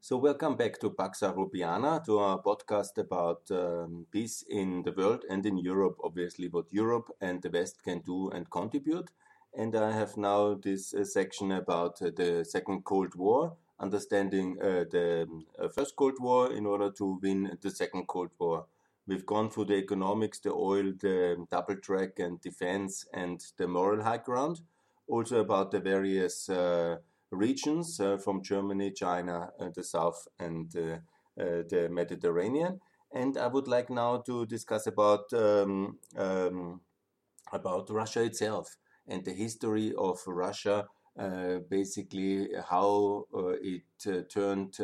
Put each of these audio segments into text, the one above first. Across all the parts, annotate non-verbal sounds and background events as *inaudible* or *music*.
So, welcome back to Pax Rubiana, to our podcast about um, peace in the world and in Europe, obviously, what Europe and the West can do and contribute. And I have now this uh, section about uh, the Second Cold War, understanding uh, the uh, First Cold War in order to win the Second Cold War. We've gone through the economics, the oil, the double track and defense, and the moral high ground. Also about the various uh, regions uh, from Germany, China, uh, the South, and uh, the Mediterranean. And I would like now to discuss about um, um, about Russia itself and the history of Russia. basically, how it turned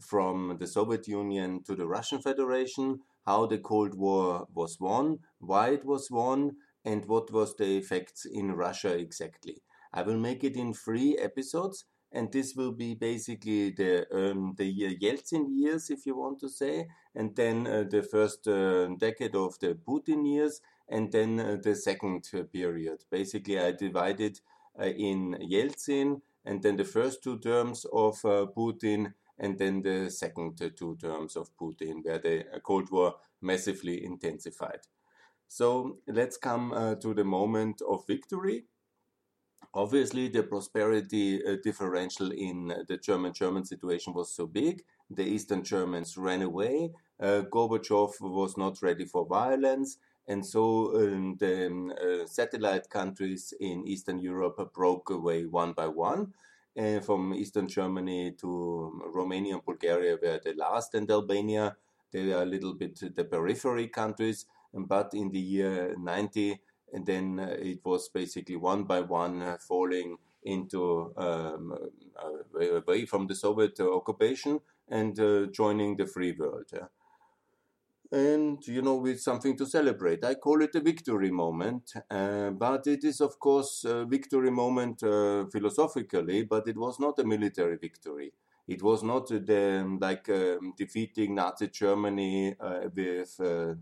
from the Soviet Union to the Russian Federation, how the Cold War was won, why it was won, and what was the effects in Russia exactly. I will make it in three episodes, and this will be basically the um, the year Yeltsin years, if you want to say, and then uh, the first uh, decade of the Putin years, and then uh, the second period. Basically, I divided uh, in Yeltsin, and then the first two terms of uh, Putin, and then the second two terms of Putin, where the uh, Cold War massively intensified. So let's come to the moment of victory obviously the prosperity uh, differential in the German German situation was so big. The Eastern Germans ran away. Uh, Gorbachev was not ready for violence. And so um, the um, uh, satellite countries in Eastern Europe broke away one by one. Uh, from Eastern Germany to Romania and Bulgaria were the last, and Albania, they are a little bit the periphery countries. But in the year 90, and then uh, it was basically one by one uh, falling into um, uh, away from the Soviet occupation and joining the free world. and you know with something to celebrate i call it a victory moment but it is of course a victory moment philosophically but it was not a military victory it was not the, like um, defeating nazi germany uh, with uh,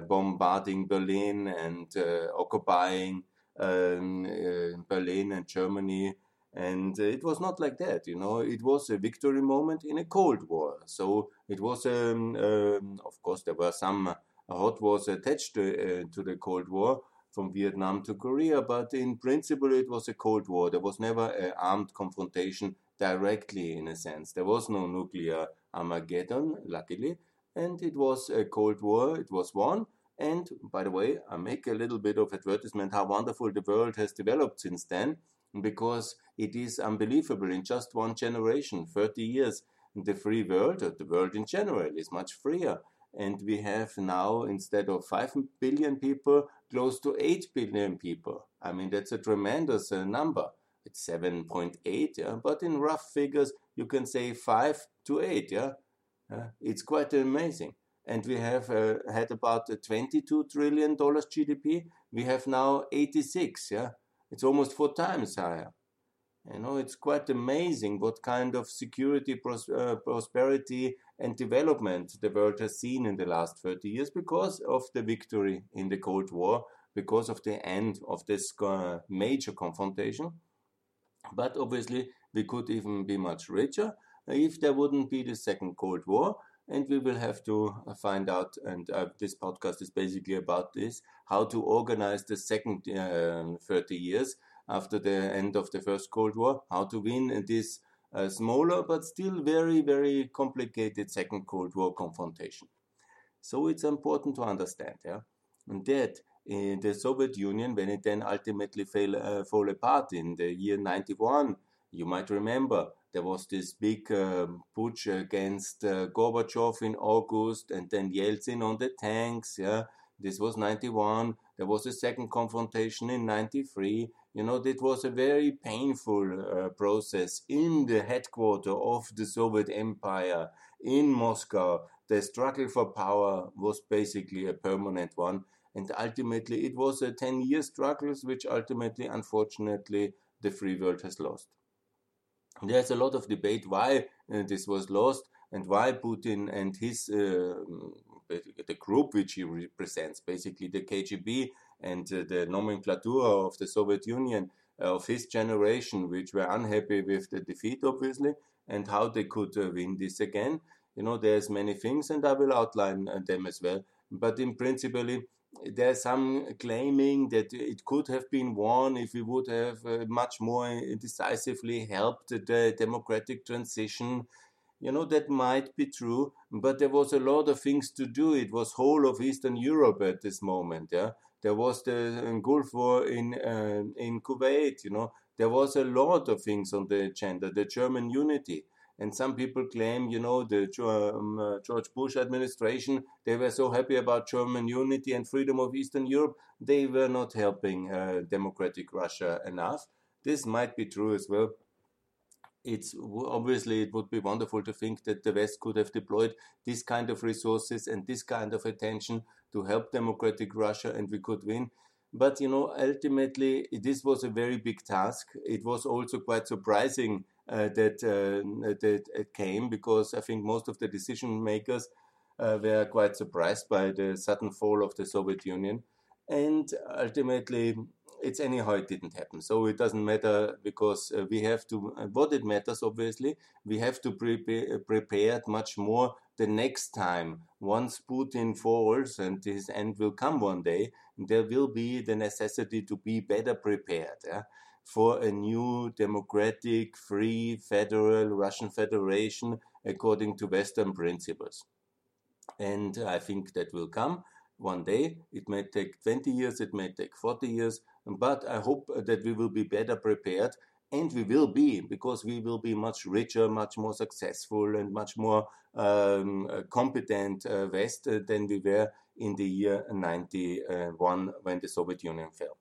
bombarding Berlin and uh, occupying um, uh, Berlin and Germany. And it was not like that, you know. It was a victory moment in a Cold War. So it was, um, um, of course, there were some hot wars attached to, to the Cold War, from Vietnam to Korea, but in principle it was a Cold War. There was never an armed confrontation directly, in a sense. There was no nuclear Armageddon, luckily, and it was a Cold War. It was won. And by the way, I make a little bit of advertisement how wonderful the world has developed since then, because it is unbelievable. In just one generation, 30 years, the free world, or the world in general, is much freer. And we have now, instead of 5 billion people, close to 8 billion people. I mean, that's a tremendous uh, number. It's 7.8, yeah? but in rough figures, you can say 5 to 8, yeah? Uh, it's quite amazing. And we have uh, had about a 22 trillion dollars GDP. We have now 86. Yeah, it's almost four times higher. You know, it's quite amazing what kind of security, pros- uh, prosperity, and development the world has seen in the last 30 years because of the victory in the Cold War, because of the end of this uh, major confrontation. But obviously, we could even be much richer if there wouldn't be the second Cold War. And we will have to uh, find out, and uh, this podcast is basically about this how to organize the second uh, 30 years after the end of the first Cold War, how to win this uh, smaller but still very, very complicated second Cold War confrontation. So it's important to understand, yeah, and that in the Soviet Union, when it then ultimately fell, uh, fall apart in the year 91, you might remember there was this big uh, putsch against uh, Gorbachev in August and then Yeltsin on the tanks. Yeah, this was 91. There was a second confrontation in 93. You know, it was a very painful uh, process in the headquarters of the Soviet Empire in Moscow. The struggle for power was basically a permanent one. And ultimately, it was a 10 year struggle, which ultimately, unfortunately, the free world has lost. There's a lot of debate why uh, this was lost and why Putin and his uh, the group which he represents, basically the KGB and uh, the nomenclature of the Soviet Union, of his generation, which were unhappy with the defeat, obviously, and how they could win this again. You know, there's many things, and I will outline them as well. But in principle, there's some claiming that it could have been won if we would have uh, much more decisively helped the democratic transition. You know, that might be true, but there was a lot of things to do. It was whole of Eastern Europe at this moment. Yeah, there was the Gulf War in uh, in Kuwait. You know, there was a lot of things on the agenda. The German unity. And some people claim, you know, the um, uh, George Bush administration, they were so happy about German unity and freedom of Eastern Europe, they were not helping uh, democratic Russia enough. This might be true as well. It's obviously it would be wonderful to think that the West could have deployed this kind of resources and this kind of attention to help democratic Russia, and we could win. But you know, ultimately, this was a very big task. It was also quite surprising that uh, that came because I think most of the decision makers uh, were quite surprised by the sudden fall of the Soviet Union, and ultimately it's anyhow it didn't happen. So it doesn't matter because uh, we have to. Uh, what it matters, obviously, we have to prepare prepared much more the next time. Once Putin falls and his end will come one day, there will be the necessity to be better prepared. Yeah? For a new democratic, free, federal Russian Federation according to Western principles. And I think that will come one day. It may take 20 years, it may take 40 years, but I hope that we will be better prepared. And we will be, because we will be much richer, much more successful, and much more um, competent uh, West than we were in the year 91 when the Soviet Union fell.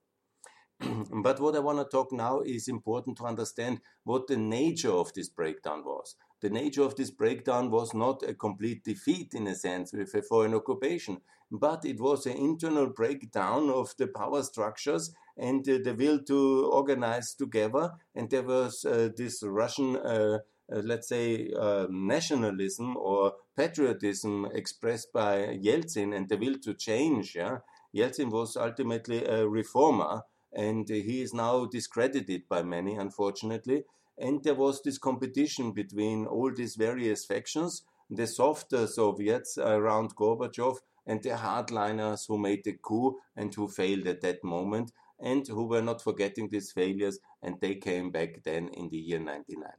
*clears throat* but what I want to talk now is important to understand what the nature of this breakdown was. The nature of this breakdown was not a complete defeat in a sense with a foreign occupation, but it was an internal breakdown of the power structures and uh, the will to organize together. And there was uh, this Russian, uh, uh let's say, um, nationalism or patriotism expressed by Yeltsin and the will to change. Yeah? Yeltsin was ultimately a reformer and uh, he is now discredited by many, unfortunately. And there was this competition between all these various factions, the softer Soviets around Gorbachev and the hardliners who made the coup and who failed at that moment and who were not forgetting these failures and they came back then in the year 99.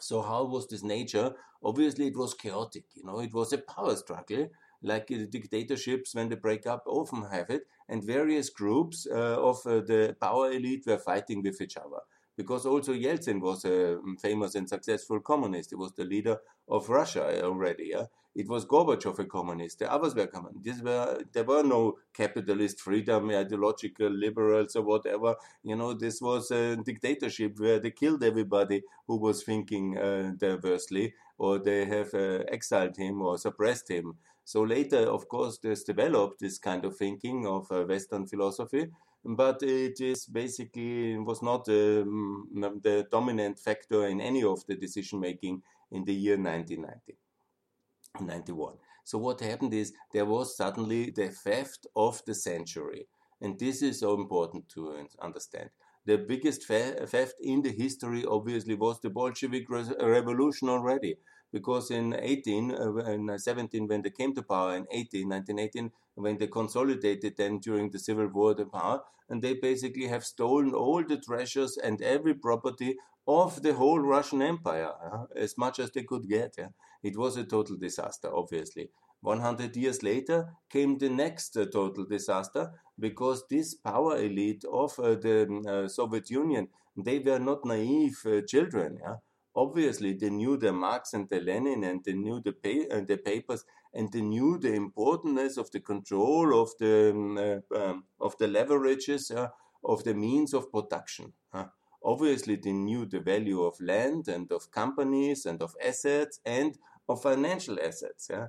So how was this nature? Obviously it was chaotic, you know, it was a power struggle like dictatorships when they break up often have it, and various groups uh, of uh, the power elite were fighting with each other. Because also Yeltsin was a um, famous and successful communist. He was the leader of Russia already. Yeah? It was Gorbachev a communist. The others were communists. Were, there were no capitalist freedom, ideological liberals or whatever. You know, this was a dictatorship where they killed everybody who was thinking uh, diversely, or they have uh, exiled him or suppressed him. So later, of course, there's developed this kind of thinking of uh, Western philosophy, but it is basically was not um, the dominant factor in any of the decision making in the year 1990, 91. So what happened is there was suddenly the theft of the century, and this is so important to understand. The biggest theft in the history, obviously, was the Bolshevik revolution already because in 18, uh, in 17, when they came to power, in 18, 1918, when they consolidated then during the Civil War the power, and they basically have stolen all the treasures and every property of the whole Russian Empire, uh, as much as they could get. Yeah? It was a total disaster, obviously. 100 years later came the next uh, total disaster because this power elite of uh, the um, uh, Soviet Union, they were not naive uh, children. Yeah? obviously they knew the Marx and the Lenin and they knew the, pa- the papers and they knew the importance of the control of the um, um, of the leverages of the means of production. Obviously, they knew the value of land and of companies and of assets and of financial assets. Yeah?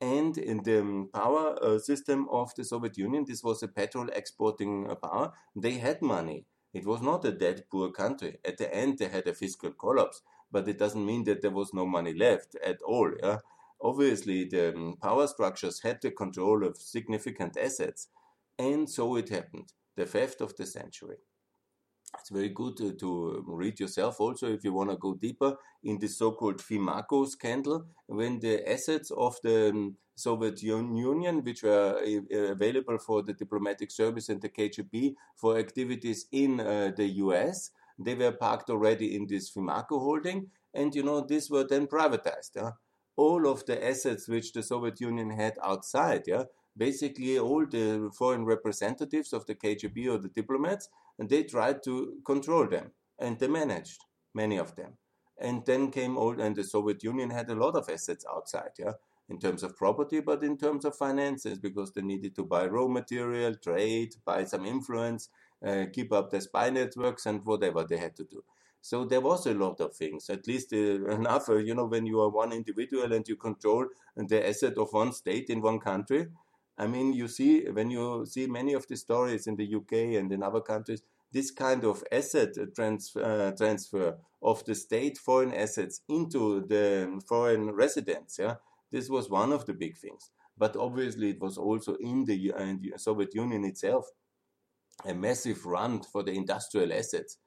And in the power uh, system of the Soviet Union, this was a petrol exporting uh, power. They had money. It was not a dead poor country. At the end, they had a fiscal collapse but it doesn't mean that there was no money left at all. Yeah? Obviously, the um, power structures had the control of significant assets, and so it happened the theft of the century. It's very good to, to, read yourself also if you want to go deeper in the so-called Fimaco scandal when the assets of the um, Soviet Union which were uh, available for the diplomatic service and the KGB for activities in uh, the US they were parked already in this Fimaco holding and you know these were then privatized yeah? all of the assets which the Soviet Union had outside yeah basically all the foreign representatives of the KGB or the diplomats, and they tried to control them, and they managed many of them. And then came all, and the Soviet Union had a lot of assets outside, yeah, in terms of property, but in terms of finances, because they needed to buy raw material, trade, buy some influence, uh, keep up their spy networks, and whatever they had to do. So there was a lot of things, at least uh, *laughs* enough, uh, you know, when you are one individual and you control the asset of one state in one country, I mean, you see, when you see many of the stories in the UK and in other countries, this kind of asset trans- uh, transfer of the state foreign assets into the foreign residents, yeah, this was one of the big things. But obviously, it was also in the, uh, the Soviet Union itself a massive run for the industrial assets.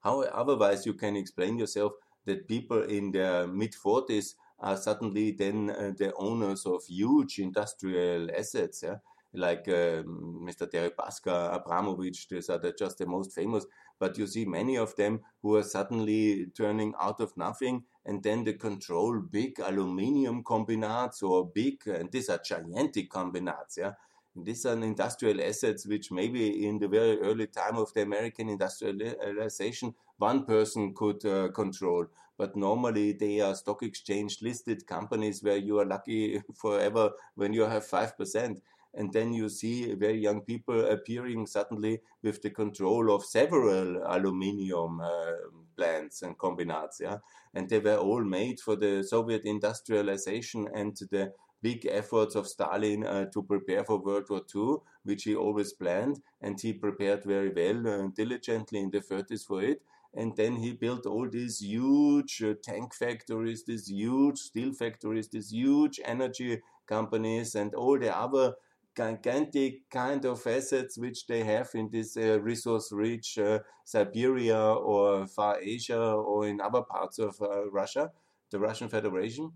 How otherwise you can explain yourself that people in their mid 40s are suddenly then uh, the owners of huge industrial assets, yeah? like um, Mr. Deripaska, Abramovich, these are the, just the most famous. But you see many of them who are suddenly turning out of nothing and then they control big aluminium combinates or big, and these are gigantic combinates, yeah. These are industrial assets which maybe in the very early time of the American industrialization one person could uh, control. But normally they are stock exchange listed companies where you are lucky *laughs* forever when you have 5%. And then you see very young people appearing suddenly with the control of several aluminium uh, plants and combinates. Yeah? And they were all made for the Soviet industrialization and the big efforts of Stalin uh, to prepare for World War II, which he always planned, and he prepared very well and uh, diligently in the 30s for it and then he built all these huge uh, tank factories, these huge steel factories, these huge energy companies, and all the other gigantic kind of assets which they have in this uh, resource-rich uh, Siberia or Far Asia or in other parts of uh, Russia, the Russian Federation.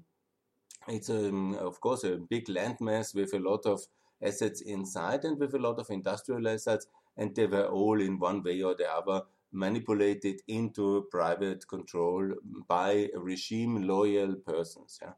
It's um, of course a big landmass with a lot of assets inside and with a lot of industrial assets, and they were all in one way or the other manipulated into private control by regime loyal persons. Yeah?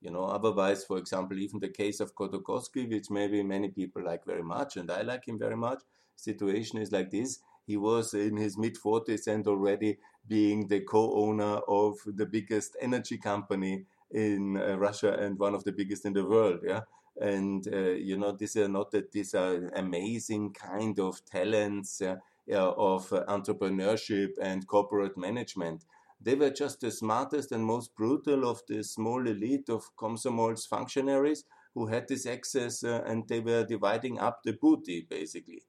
You know, otherwise, for example, even the case of Khodorkovsky, which maybe many people like very much, and I like him very much, situation is like this. He was in his mid 40s and already being the co owner of the biggest energy company in uh, Russia and one of the biggest in the world. Yeah. And, uh, you know, these are not that these are amazing kind of talents. Uh, of entrepreneurship and corporate management. They were just the smartest and most brutal of the small elite of Komsomol's functionaries who had this access uh, and they were dividing up the booty basically.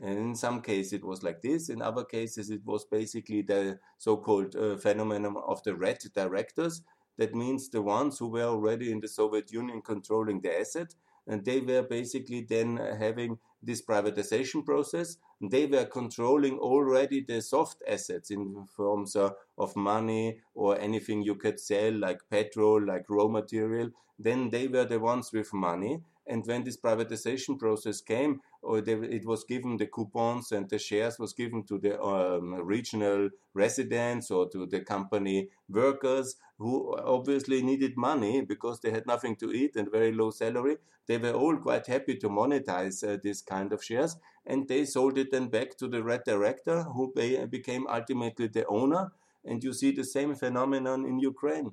And in some cases it was like this, in other cases it was basically the so called uh, phenomenon of the red directors. That means the ones who were already in the Soviet Union controlling the asset, and they were basically then having this privatization process. They were controlling already the soft assets in forms uh, of money or anything you could sell, like petrol, like raw material. Then they were the ones with money. And when this privatization process came, or they, it was given the coupons and the shares was given to the um, regional residents or to the company workers who obviously needed money because they had nothing to eat and very low salary. They were all quite happy to monetize uh, this kind of shares and they sold it then back to the red director who became ultimately the owner. And you see the same phenomenon in Ukraine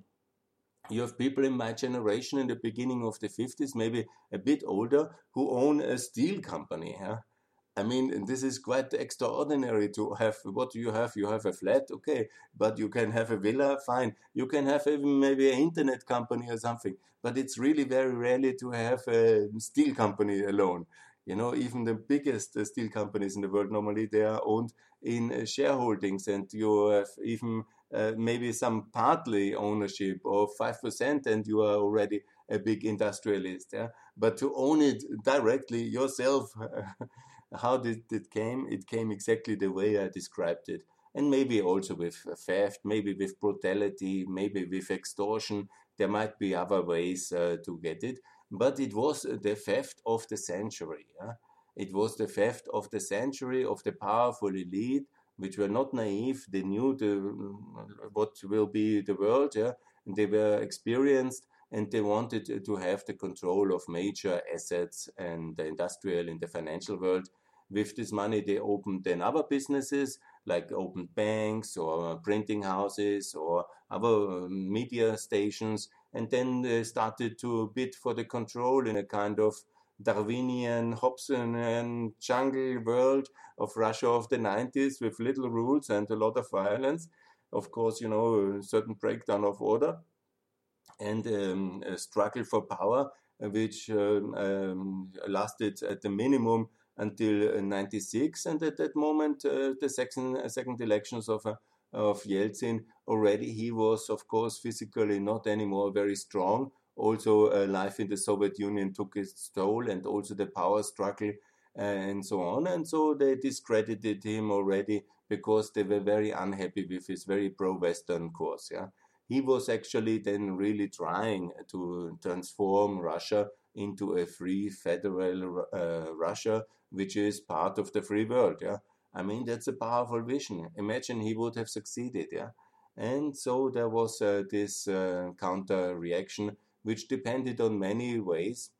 you have people in my generation in the beginning of the 50s, maybe a bit older, who own a steel company. Yeah? I mean, this is quite extraordinary to have. What do you have? You have a flat, okay, but you can have a villa, fine. You can have even maybe an internet company or something, but it's really very rarely to have a steel company alone. You know, even the biggest uh, steel companies in the world normally they are owned in uh, shareholdings, and you have even uh, maybe some partly ownership of 5% and you are already a big industrialist. Yeah? But to own it directly yourself, *laughs* how did it came? It came exactly the way I described it. and maybe also with theft, maybe with brutality, maybe with extortion. There might be other ways uh, to get it, but it was the theft of the century. Yeah? It was the theft of the century of the powerful elite, which were not naive. They knew the, mm, what will be the world. Yeah? And they were experienced and they wanted to have the control of major assets and the industrial and the financial world. With this money, they opened then other businesses like opened banks or printing houses or other um, media stations, and then they started to bid for the control in a kind of Darwinian, Hobbesian jungle world of Russia of the 90s with little rules and a lot of violence. Of course, you know, a certain breakdown of order and um, a struggle for power, which um, um, lasted at the minimum until uh, 96. And at that moment, uh, the second, uh, second elections of, uh, of Yeltsin, already he was, of course, physically not anymore very strong. Also, uh, life in the Soviet Union took its toll, and also the power struggle and so on. And so they discredited him already because they were very unhappy with his very pro-Western course. Yeah, he was actually then really trying to transform Russia into a free federal uh, Russia, which is part of the free world. Yeah, I mean that's a powerful vision. Imagine he would have succeeded. Yeah, and so there was uh, this uh, counter reaction, which depended on many ways.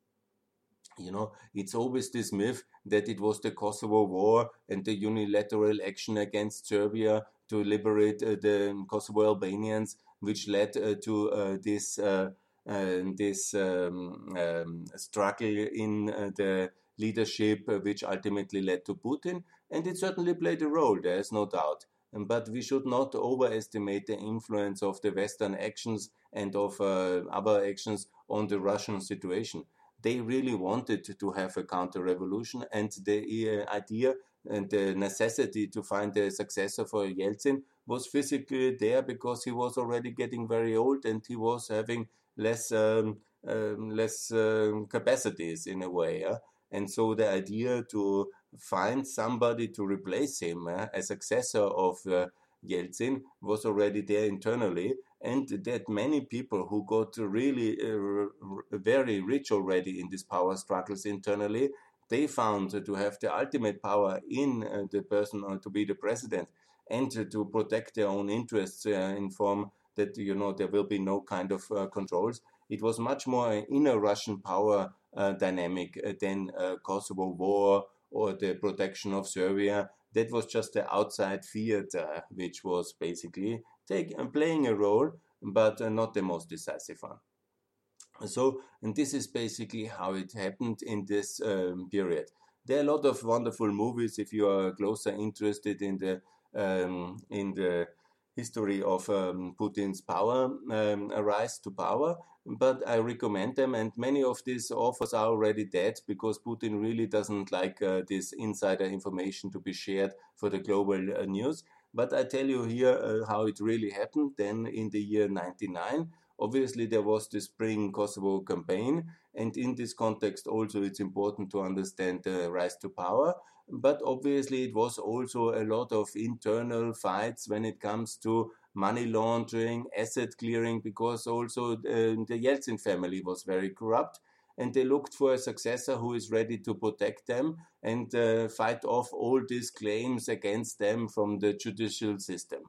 You know, it's always this myth that it was the Kosovo War and the unilateral action against Serbia to liberate uh, the Kosovo Albanians, which led uh, to uh, this uh, this um, um, struggle in the leadership, which ultimately led to Putin. And it certainly played a role, there is no doubt. But we should not overestimate the influence of the Western actions and of uh, other actions on the Russian situation. They really wanted to have a counter revolution, and the uh, idea and the necessity to find a successor for Yeltsin was physically there because he was already getting very old and he was having less um, um, less um, capacities in a way. And so the idea to find somebody to replace him, uh, a successor of uh, Yeltsin, was already there internally. And that many people who got really uh, very rich already in these power struggles internally, they found to have the ultimate power in uh, the person uh, to be the president and to protect their own interests uh, in form that you know there will be no kind of controls. It was much more inner Russian power Uh, dynamic uh, than uh, Kosovo war or the protection of Serbia. That was just the outside theater, which was basically take, playing a role, but not the most decisive one. So, and this is basically how it happened in this um, period. There are a lot of wonderful movies if you are closer interested in the um, in the history of um, Putin's power, um, rise to power. But I recommend them, and many of these authors are already dead because Putin really doesn't like uh, this insider information to be shared for the global uh, news. But I tell you here uh, how it really happened. Then in the year 99, obviously there was the Spring Kosovo campaign, and in this context also it's important to understand the rise to power but obviously it was also a lot of internal fights when it comes to money laundering, asset clearing, because also uh, the Yeltsin family was very corrupt. And they looked for a successor who is ready to protect them and uh, fight off all these claims against them from the judicial system.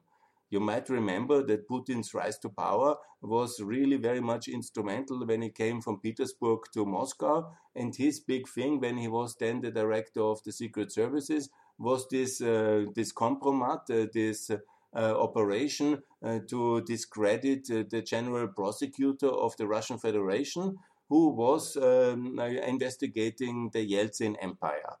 You might remember that Putin's rise to power was really very much instrumental when he came from Petersburg to Moscow. And his big thing when he was then the director of the secret services was this, uh, this compromat, uh, this uh, operation uh, to discredit uh, the general prosecutor of the Russian Federation, who was um, investigating the Yeltsin Empire.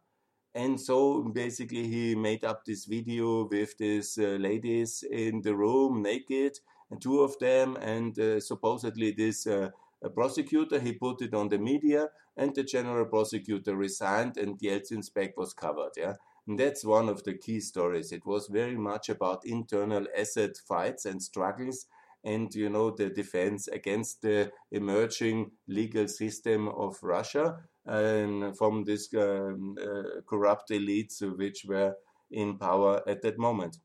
And so basically, he made up this video with these uh, ladies in the room naked, and two of them, and uh, supposedly this uh, prosecutor. He put it on the media, and the general prosecutor resigned, and Yeltsin's back was covered. Yeah. And that's one of the key stories. It was very much about internal asset fights and struggles and you know the defense against the emerging legal system of Russia um, from these um, uh, corrupt elites which were in power at that moment.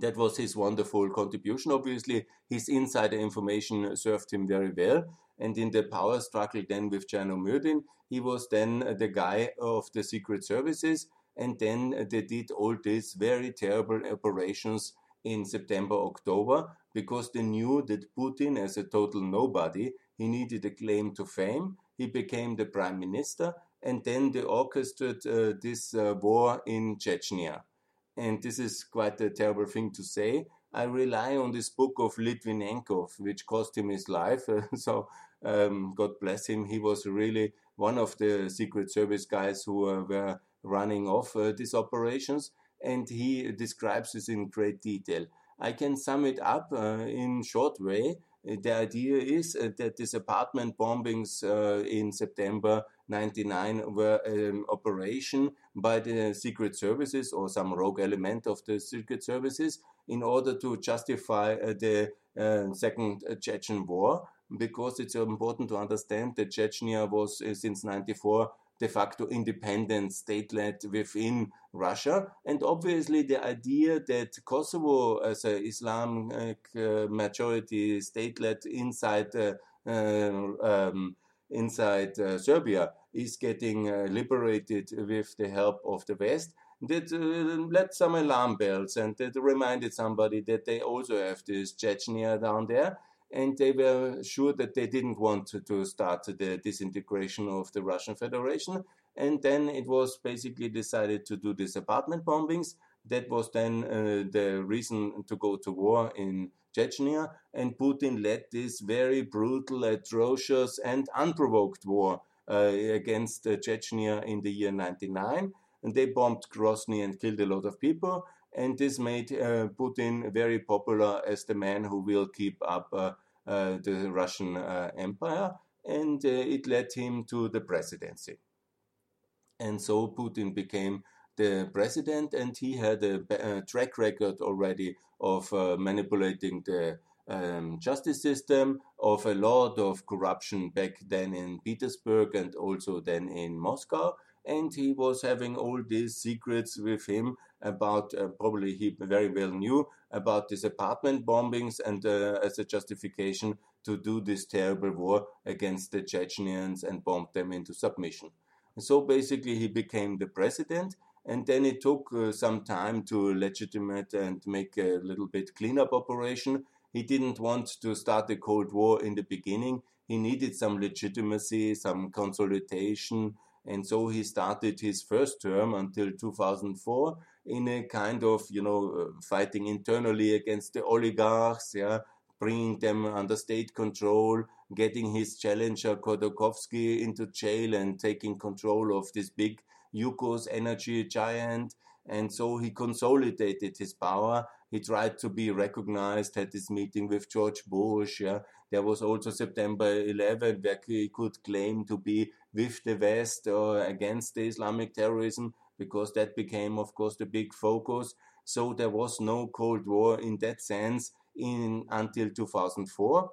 that was his wonderful contribution. Obviously, his insider information served him very well. And in the power struggle then with Chernomyrdin, he was then the guy of the secret services. And then they did all these very terrible operations in September, October, because they knew that Putin, as a total nobody, he needed a claim to fame. He became the prime minister, and then they orchestrated uh, this uh, war in Chechnya and this is quite a terrible thing to say. I rely on this book of Litvinenkov, which cost him his life. *laughs* so, um, God bless him. He was really one of the Secret Service guys who uh, were running off uh, these operations, and he describes this in great detail. I can sum it up uh, in short way. The idea is that these apartment bombings uh, in September 99 were an operation by the secret services or some rogue element of the secret services in order to justify the second Chechen war. Because it's important to understand that Chechnya was since 94 de facto independent statelet within Russia. And obviously, the idea that Kosovo, as an Islamic uh, majority statelet inside uh, um, inside uh, Serbia is getting uh, liberated with the help of the West. That uh, led some alarm bells and that reminded somebody that they also have this Chechnya down there. And they were sure that they didn't want to, to start the disintegration of the Russian Federation. And then it was basically decided to do these apartment bombings. That was then uh, the reason to go to war in Chechnya, and Putin led this very brutal, atrocious, and unprovoked war uh, against uh, Chechnya in the year 99. And they bombed Grozny and killed a lot of people. And this made uh, Putin very popular as the man who will keep up uh, uh, the Russian empire. And it led him to the presidency. And so Putin became the president, and he had a, a track record already of uh, manipulating the um, justice system, of a lot of corruption back then in Petersburg and also then in Moscow. And he was having all these secrets with him about, uh, probably he very well knew, about these apartment bombings and uh, as a justification to do this terrible war against the Chechens and bomb them into submission. so basically, he became the president and then it took uh, some time to legitimate and make a little bit cleanup operation. He didn't want to start the Cold War in the beginning. He needed some legitimacy, some consolidation, and so he started his first term until 2004 in a kind of, you know, uh, fighting internally against the oligarchs, yeah, bringing them under state control, getting his challenger Khodorkovsky into jail and taking control of this big Yukos energy giant. And so he consolidated his power. He tried to be recognized, had this meeting with George Bush. Yeah. There was also September 11, where he could claim to be with the West or against the Islamic terrorism, because that became, of course, the big focus. So there was no Cold War in that sense in until 2004,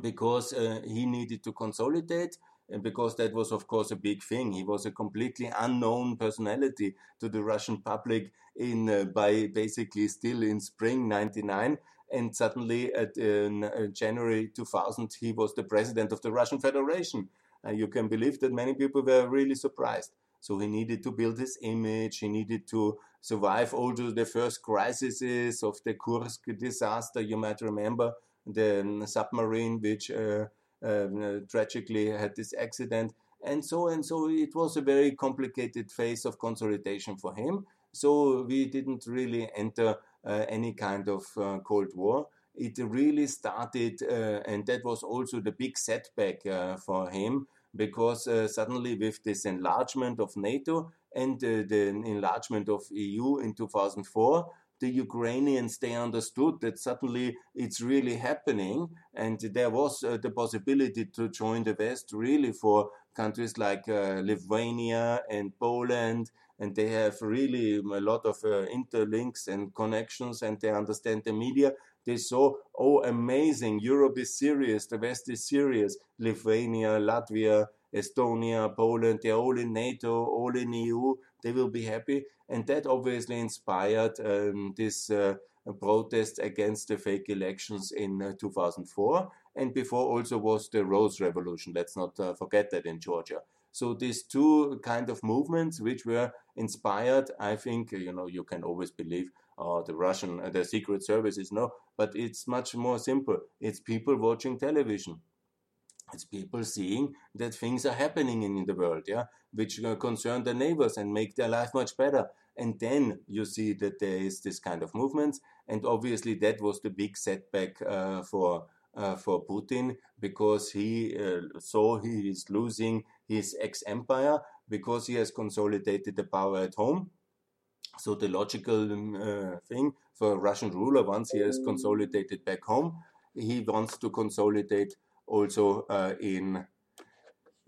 because uh, he needed to consolidate and because that was, of course, a big thing. He was a completely unknown personality to the Russian public in uh, by basically still in spring '99, and suddenly at uh, January 2000 he was the president of the Russian Federation. Uh, you can believe that many people were really surprised. So he needed to build his image. He needed to survive also the first crises of the Kursk disaster. You might remember the um, submarine which uh, um, uh, tragically had this accident, and so and so. It was a very complicated phase of consolidation for him. So we didn't really enter uh, any kind of uh, Cold War. It really started, uh, and that was also the big setback uh, for him because uh, suddenly with this enlargement of NATO and the enlargement of EU in 2004 the Ukrainians they understood that suddenly it's really happening, and there was uh, the possibility to join the West really for countries like uh, Lithuania and Poland, and they have really a lot of uh, interlinks and connections, and they understand the media. They saw, oh, amazing! Europe is serious, the West is serious. Lithuania, Latvia, Estonia, Poland, they're all in NATO, all in EU. They will be happy, and that obviously inspired um, this uh, protests against the fake elections in 2004. And before also was the Rose Revolution. Let's not forget that in Georgia. So these two kind of movements, which were inspired, I think, you know, you can always believe uh, the Russian, uh, the secret services, no, but it's much more simple. It's people watching television. It's people seeing that things are happening in, the world, yeah, which uh, concern their neighbors and make their life much better. And then you see that there is this kind of movements, and obviously that was the big setback uh, for uh, for Putin because he uh, saw he is losing his ex-empire because he has consolidated the power at home. So the logical um, uh, thing for a Russian ruler, once he has consolidated back home, he wants to consolidate also uh, in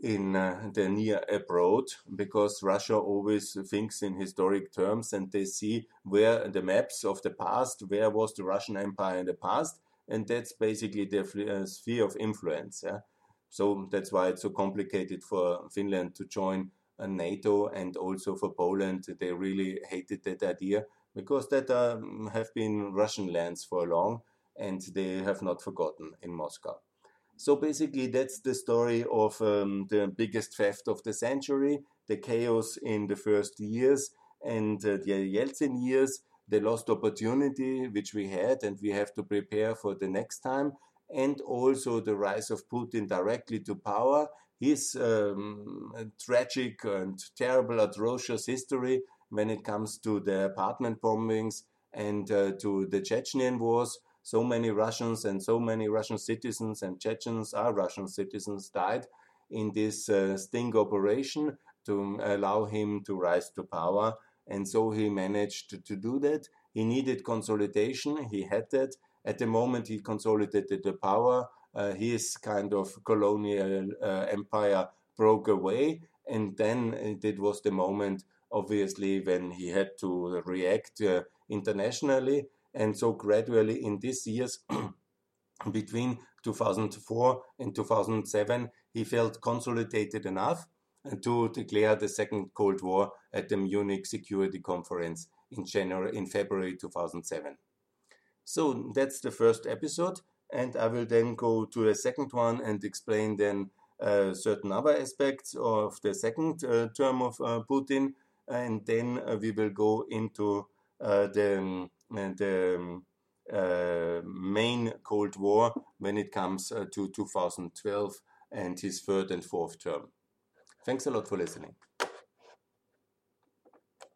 in uh, the near abroad because Russia always thinks in historic terms and they see where the maps of the past, where was the Russian Empire in the past, and that's basically the uh, sphere of influence. Yeah? So that's why it's so complicated for Finland to join NATO and also for Poland. They really hated that idea because that um, have been Russian lands for long and they have not forgotten in Moscow. So basically, that's the story of um, the biggest theft of the century, the chaos in the first years and uh, the Yeltsin years, the lost opportunity which we had, and we have to prepare for the next time and also the rise of Putin directly to power, his um, tragic and terrible, atrocious history when it comes to the apartment bombings and uh, to the Chechenian wars. So many Russians and so many Russian citizens and Chechens are Russian citizens died in this uh, sting operation to allow him to rise to power. And so he managed to, to do that. He needed consolidation, he had that at the moment, he consolidated the power. Uh, his kind of colonial uh, empire broke away, and then it was the moment, obviously, when he had to react uh, internationally. And so, gradually, in these years, *clears throat* between 2004 and 2007, he felt consolidated enough to declare the Second Cold War at the Munich Security Conference in January, in February 2007. So that's the first episode, and I will then go to a second one and explain then uh, certain other aspects of the second uh, term of uh, Putin, and then uh, we will go into uh, the, um, the um, uh, main Cold War when it comes to 2012 and his third and fourth term. Thanks a lot for listening.